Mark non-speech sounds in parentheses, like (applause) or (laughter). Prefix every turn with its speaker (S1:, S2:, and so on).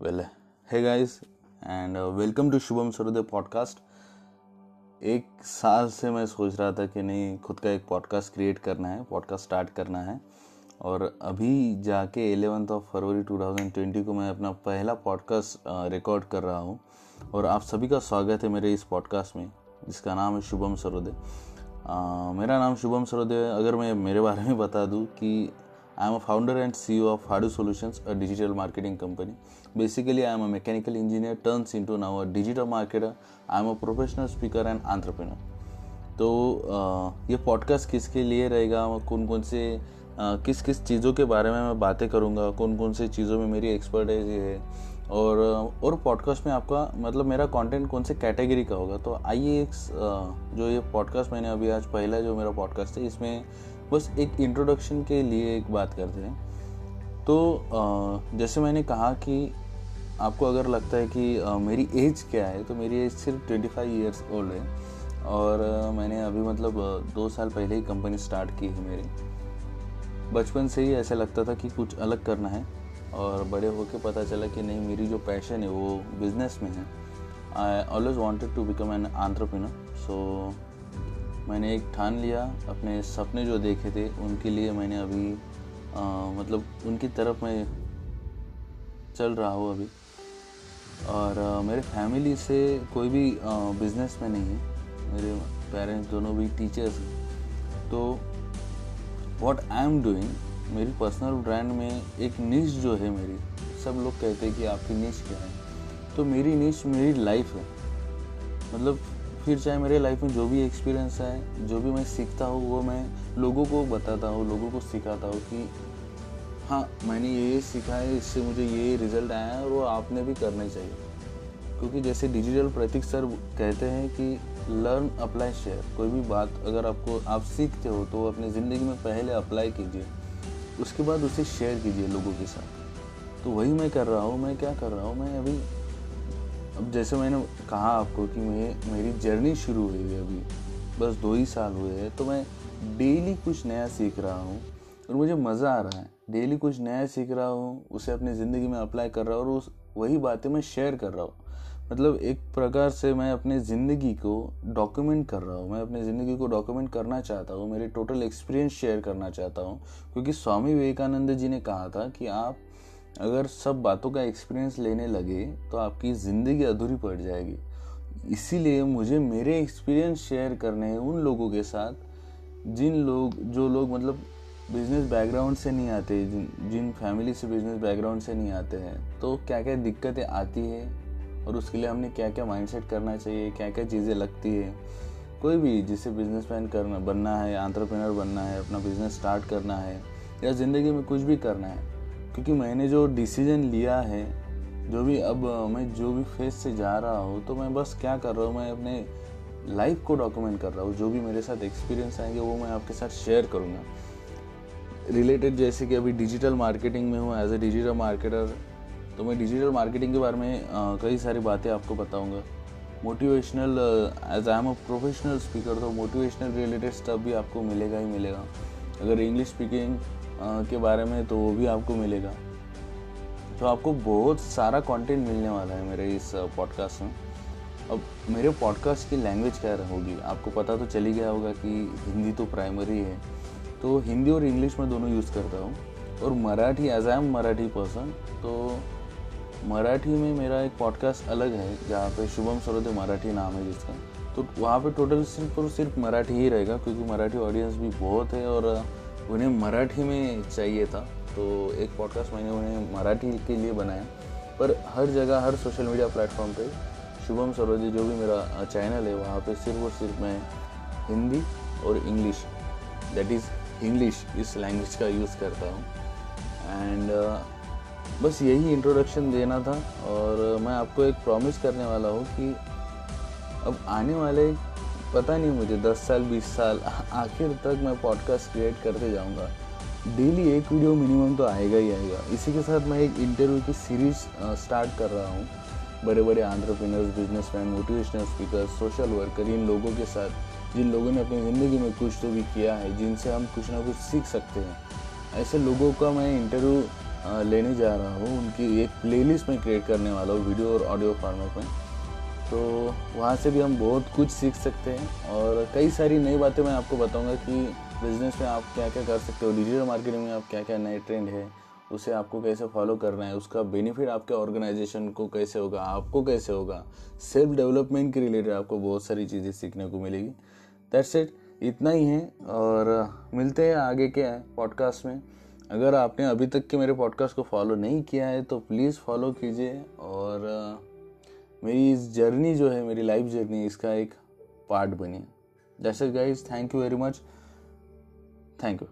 S1: Well hey guys and welcome to Shubham Sarodaya podcast एक साल से मैं सोच रहा था कि नहीं, खुद का एक पॉडकास्ट क्रिएट करना है पॉडकास्ट स्टार्ट करना है। और अभी जाके एलेवंथ ऑफ़ फरवरी 2020 को मैं अपना पहला पॉडकास्ट रिकॉर्ड कर रहा हूँ। और आप सभी का स्वागत है मेरे इस पॉडकास्ट में, जिसका नाम है शुभम सरोदय मेरा नाम शुभम सरोदय अगर मैं मेरे बारे में बता दूँ कि I am a founder and CEO of Hadu Solutions, a digital marketing company. Basically, I am a mechanical engineer turns into now a digital marketer. I am a professional speaker and entrepreneur. तो ये podcast किसके लिए रहेगा कौन कौन से किस किस चीज़ों के बारे में मैं बातें करूँगा कौन कौन से चीज़ों में मेरी एक्सपर्टाइज है, और और पॉडकास्ट में आपका मतलब मेरा कंटेंट कौन से कैटेगरी का होगा? तो आइए एक जो ये पॉडकास्ट मैंने अभी आज पहला जो मेरा पॉडकास्ट है, इसमें बस एक इंट्रोडक्शन के लिए एक बात करते हैं। तो जैसे मैंने कहा कि आपको अगर लगता है कि मेरी एज क्या है तो मेरी एज सिर्फ़ ट्वेंटी फाइव ईयर्स ओल्ड है, और मैंने अभी मतलब दो साल पहले ही कंपनी स्टार्ट की है मेरी। बचपन से ही ऐसा लगता था कि कुछ अलग करना है और बड़े होके पता चला कि नहीं मेरी जो पैशन है वो बिज़नेस में है। I always wanted to become an entrepreneur so मैंने एक ठान लिया अपने सपने जो देखे थे उनके लिए मैंने अभी आ, मतलब उनकी तरफ़ मैं चल रहा हूँ अभी। और आ, मेरे फैमिली से कोई भी बिज़नेस में नहीं है। मेरे पेरेंट्स दोनों भी टीचर्स हैं। तो व्हाट आई एम डूइंग मेरी पर्सनल ब्रांड में एक निश जो है मेरी, सब लोग कहते हैं कि आपकी निश क्या है। तो मेरी निश मेरी लाइफ है। मतलब फिर चाहे मेरे लाइफ में जो भी एक्सपीरियंस है जो भी मैं सीखता हूँ, वो मैं लोगों को बताता हूँ, लोगों को सिखाता हूँ कि हाँ मैंने ये सीखा है, इससे मुझे ये रिज़ल्ट आया है और वो आपने भी करना चाहिए। क्योंकि जैसे डिजिटल प्रतीक सर कहते हैं कि लर्न अप्लाई शेयर कोई भी बात अगर आपको, आप सीखते हो तो अपनी ज़िंदगी में पहले अप्लाई कीजिए, उसके बाद उसे शेयर कीजिए लोगों के साथ। तो वही मैं कर रहा हूँ, मैं क्या कर रहा हूँ, मैं अभी, अब जैसे मैंने कहा आपको कि मैं, मेरी जर्नी शुरू हुई है अभी, बस दो ही साल हुए हैं तो मैं डेली कुछ नया सीख रहा हूँ, और मुझे मज़ा आ रहा है। डेली कुछ नया सीख रहा हूँ, उसे अपनी ज़िंदगी में अप्लाई कर रहा हूँ, और उस वही बातें मैं शेयर कर रहा हूँ। मतलब एक प्रकार से मैं अपनी ज़िंदगी को डॉक्यूमेंट कर रहा हूँ। मैं अपनी ज़िंदगी को डॉक्यूमेंट करना चाहता हूँ। मेरे टोटल एक्सपीरियंस शेयर करना चाहता हूँ। क्योंकि स्वामी विवेकानंद जी ने कहा था कि आप अगर सब बातों का एक्सपीरियंस लेने लगे तो आपकी ज़िंदगी अधूरी पड़ जाएगी। इसीलिए मुझे मेरे एक्सपीरियंस शेयर करने हैं उन लोगों के साथ, जिन लोग, जो लोग मतलब बिज़नेस बैकग्राउंड से नहीं आते, जिन जिन फैमिली से बिज़नेस बैकग्राउंड से नहीं आते हैं तो क्या क्या दिक्कतें आती है? और उसके लिए हमने क्या क्या माइंडसेट करना चाहिए क्या क्या चीज़ें लगती है? कोई भी जिसे बिज़नेस मैन करना, बनना है आंट्रप्रेनर बनना है, अपना बिज़नेस स्टार्ट करना है, या ज़िंदगी में कुछ भी करना है, क्योंकि मैंने जो डिसीज़न लिया है, जो भी अब मैं जो भी फेस से जा रहा हूँ तो मैं बस क्या कर रहा हूँ, मैं अपने लाइफ को डॉक्यूमेंट कर रहा हूँ, जो भी मेरे साथ एक्सपीरियंस आएँगे, वो मैं आपके साथ शेयर करूँगा। रिलेटेड जैसे कि अभी डिजिटल मार्केटिंग में हूँ एज ए डिजिटल मार्केटर तो मैं डिजिटल मार्केटिंग के बारे में कई सारी बातें आपको बताऊँगा। Motivational as I am a professional speaker तो मोटिवेशनल रिलेटेड स्टफ़ भी आपको मिलेगा ही मिलेगा। अगर इंग्लिश स्पीकिंग के बारे में तो वो भी आपको मिलेगा। तो आपको बहुत सारा कंटेंट मिलने वाला है मेरे इस पॉडकास्ट में। अब मेरे पॉडकास्ट की लैंग्वेज क्या होगी आपको पता तो चली गया होगा कि हिंदी तो प्राइमरी है। तो हिंदी और इंग्लिश में दोनों यूज़ करता हूँ। और Marathi as I am Marathi person तो मराठी में मेरा एक पॉडकास्ट अलग है, जहाँ पे शुभम सरोदे मराठी नाम है जिसका। तो वहाँ पे टोटल सिर्फ़ और सिर्फ़ मराठी ही रहेगा, क्योंकि मराठी ऑडियंस भी बहुत है और उन्हें मराठी में चाहिए था। तो एक पॉडकास्ट मैंने उन्हें मराठी के लिए बनाया। पर हर जगह, हर सोशल मीडिया प्लेटफॉर्म पे शुभम सरोजी जो भी मेरा चैनल है, वहाँ पे सिर्फ़ और सिर्फ़ मैं हिंदी और इंग्लिश दैट इज़ इंग्लिश इस लैंग्वेज का यूज़ करता हूँ। एंड uh, बस यही इंट्रोडक्शन देना था और मैं आपको एक प्रॉमिस करने वाला हूँ कि अब आने वाले पता नहीं मुझे दस साल बीस साल (laughs) आखिर तक मैं पॉडकास्ट क्रिएट करते जाऊँगा। डेली एक वीडियो मिनिमम तो आएगा ही आएगा। इसी के साथ मैं एक इंटरव्यू की सीरीज़ स्टार्ट कर रहा हूँ। बड़े बड़े business businessman motivational speaker social worker इन लोगों के साथ। जिन लोगों ने अपनी ज़िंदगी में कुछ तो भी किया है, जिनसे हम कुछ ना कुछ सीख सकते हैं। ऐसे लोगों का मैं इंटरव्यू लेने जा रहा हूँ। उनकी एक प्लेलिस्ट में क्रिएट करने वाला हूँ वीडियो और ऑडियो फॉर्मेट में। तो वहाँ से भी हम बहुत कुछ सीख सकते हैं और कई सारी नई बातें मैं आपको बताऊँगा कि बिज़नेस में आप क्या क्या कर सकते हो डिजिटल मार्केटिंग में आप क्या क्या नए ट्रेंड है, उसे आपको कैसे फॉलो करना है, उसका बेनिफिट आपके ऑर्गेनाइजेशन को कैसे होगा, आपको कैसे होगा। सेल्फ डेवलपमेंट के रिलेटेड आपको बहुत सारी चीज़ें सीखने को मिलेगी। दैट्स इट इतना ही है और मिलते हैं आगे के पॉडकास्ट में। अगर आपने अभी तक के मेरे पॉडकास्ट को फॉलो नहीं किया है तो प्लीज़ फॉलो कीजिए और मेरी इस जर्नी जो है, मेरी लाइफ जर्नी इसका एक पार्ट बनिए। That's it guys thank you very much thank you